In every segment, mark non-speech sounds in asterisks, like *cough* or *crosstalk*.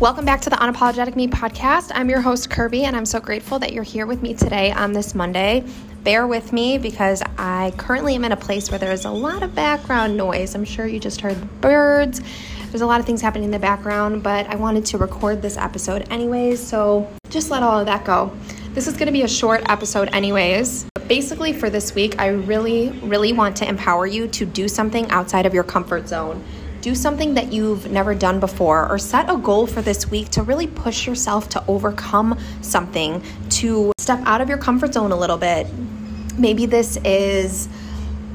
Welcome back to the Unapologetic Me podcast. I'm your host, Kirby, and I'm so grateful that you're here with me today on this Monday. Bear with me because I currently am in a place where there's a lot of background noise. I'm sure you just heard birds. There's a lot of things happening in the background, but I wanted to record this episode anyways, so just let all of that go. This is going to be a short episode, anyways. Basically, for this week, I really, really want to empower you to do something outside of your comfort zone. Do something that you've never done before, or set a goal for this week to really push yourself to overcome something, to step out of your comfort zone a little bit. Maybe this is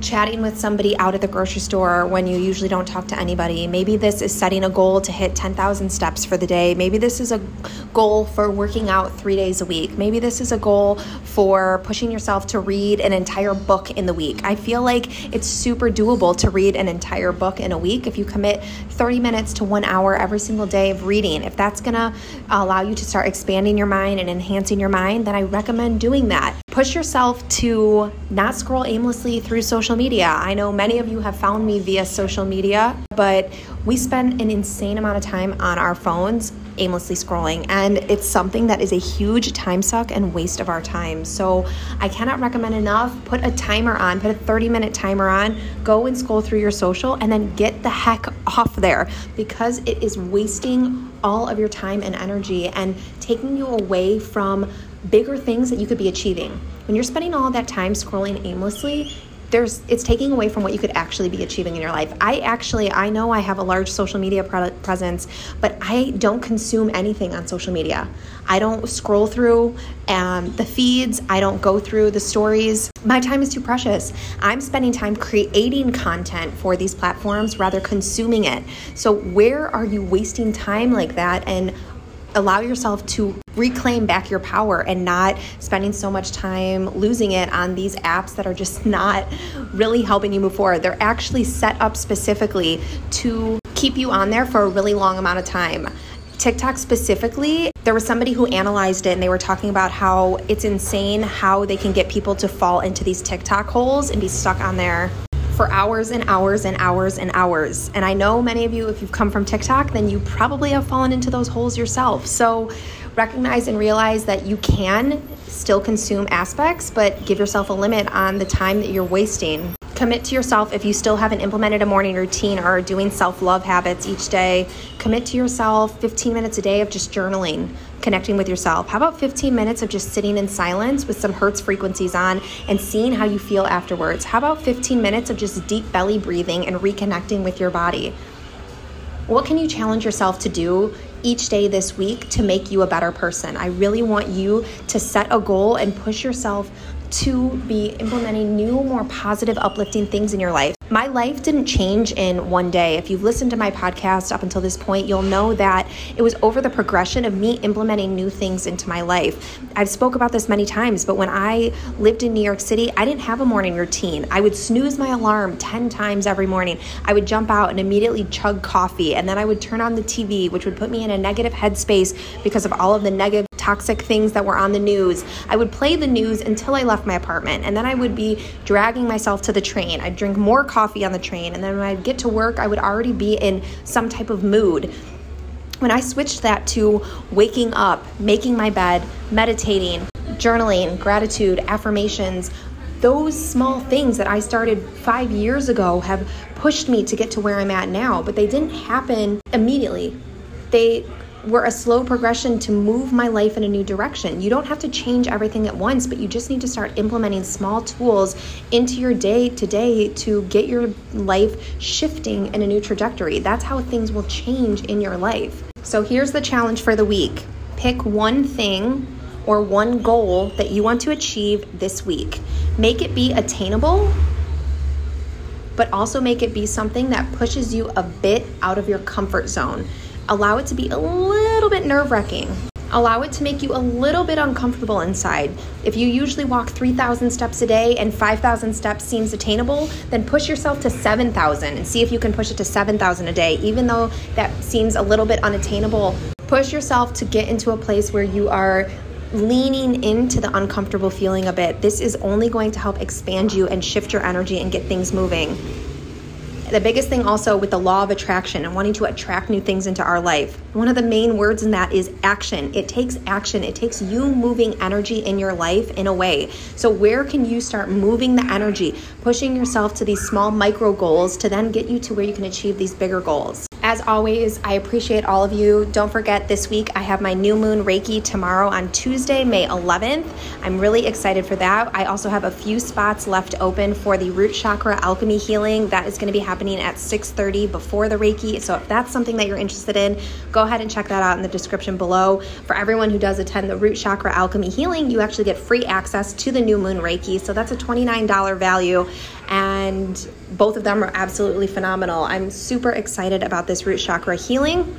chatting with somebody out at the grocery store when you usually don't talk to anybody. Maybe this is setting a goal to hit 10,000 steps for the day. Maybe this is a goal for working out three days a week. Maybe this is a goal for pushing yourself to read an entire book in the week. I feel like it's super doable to read an entire book in a week if you commit 30 minutes to one hour every single day of reading. If that's gonna allow you to start expanding your mind and enhancing your mind, then I recommend doing that. Push yourself to not scroll aimlessly through social media. I know many of you have found me via social media, but we spend an insane amount of time on our phones aimlessly scrolling, and it's something that is a huge time suck and waste of our time. So, I cannot recommend enough. Put a timer on, put a 30 minute timer on, go and scroll through your social, and then get the heck off there because it is wasting all of your time and energy and taking you away from bigger things that you could be achieving. When you're spending all that time scrolling aimlessly, there's it's taking away from what you could actually be achieving in your life. I actually I know I have a large social media presence, but I don't consume anything on social media. I don't scroll through um, the feeds. I don't go through the stories. My time is too precious. I'm spending time creating content for these platforms rather consuming it. So where are you wasting time like that and allow yourself to reclaim back your power and not spending so much time losing it on these apps that are just *laughs* not really helping you move forward. They're actually set up specifically to keep you on there for a really long amount of time. TikTok specifically, there was somebody who analyzed it and they were talking about how it's insane how they can get people to fall into these TikTok holes and be stuck on there for hours and hours and hours and hours. And I know many of you, if you've come from TikTok, then you probably have fallen into those holes yourself. So recognize and realize that you can still consume aspects, but give yourself a limit on the time that you're wasting. Commit to yourself if you still haven't implemented a morning routine or are doing self love habits each day. Commit to yourself 15 minutes a day of just journaling, connecting with yourself. How about 15 minutes of just sitting in silence with some Hertz frequencies on and seeing how you feel afterwards? How about 15 minutes of just deep belly breathing and reconnecting with your body? What can you challenge yourself to do each day this week to make you a better person? I really want you to set a goal and push yourself to be implementing new, more positive, uplifting things in your life. My life didn't change in one day. If you've listened to my podcast up until this point, you'll know that it was over the progression of me implementing new things into my life. I've spoke about this many times, but when I lived in New York City, I didn't have a morning routine. I would snooze my alarm 10 times every morning. I would jump out and immediately chug coffee, and then I would turn on the TV, which would put me in a negative headspace because of all of the negative toxic things that were on the news. I would play the news until I left my apartment, and then I would be dragging myself to the train. I'd drink more coffee on the train, and then when I'd get to work, I would already be in some type of mood. When I switched that to waking up, making my bed, meditating, journaling, gratitude, affirmations, those small things that I started five years ago have pushed me to get to where I'm at now, but they didn't happen immediately. They were a slow progression to move my life in a new direction. You don't have to change everything at once, but you just need to start implementing small tools into your day to day to get your life shifting in a new trajectory. That's how things will change in your life. So here's the challenge for the week pick one thing or one goal that you want to achieve this week. Make it be attainable but also make it be something that pushes you a bit out of your comfort zone. Allow it to be a little bit nerve wracking. Allow it to make you a little bit uncomfortable inside. If you usually walk 3,000 steps a day and 5,000 steps seems attainable, then push yourself to 7,000 and see if you can push it to 7,000 a day. Even though that seems a little bit unattainable, push yourself to get into a place where you are leaning into the uncomfortable feeling a bit. This is only going to help expand you and shift your energy and get things moving. The biggest thing also with the law of attraction and wanting to attract new things into our life, one of the main words in that is action. It takes action, it takes you moving energy in your life in a way. So, where can you start moving the energy, pushing yourself to these small micro goals to then get you to where you can achieve these bigger goals? As always, I appreciate all of you. Don't forget this week I have my new moon Reiki tomorrow on Tuesday, May 11th. I'm really excited for that. I also have a few spots left open for the root chakra alchemy healing. That is going to be happening at 6:30 before the Reiki. So if that's something that you're interested in, go ahead and check that out in the description below. For everyone who does attend the root chakra alchemy healing, you actually get free access to the new moon Reiki. So that's a $29 value and both of them are absolutely phenomenal. I'm super excited about this root chakra healing.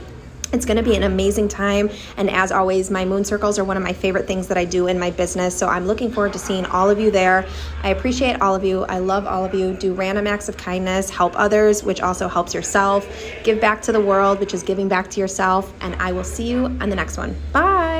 It's going to be an amazing time. And as always, my moon circles are one of my favorite things that I do in my business. So I'm looking forward to seeing all of you there. I appreciate all of you. I love all of you. Do random acts of kindness, help others, which also helps yourself. Give back to the world, which is giving back to yourself. And I will see you on the next one. Bye.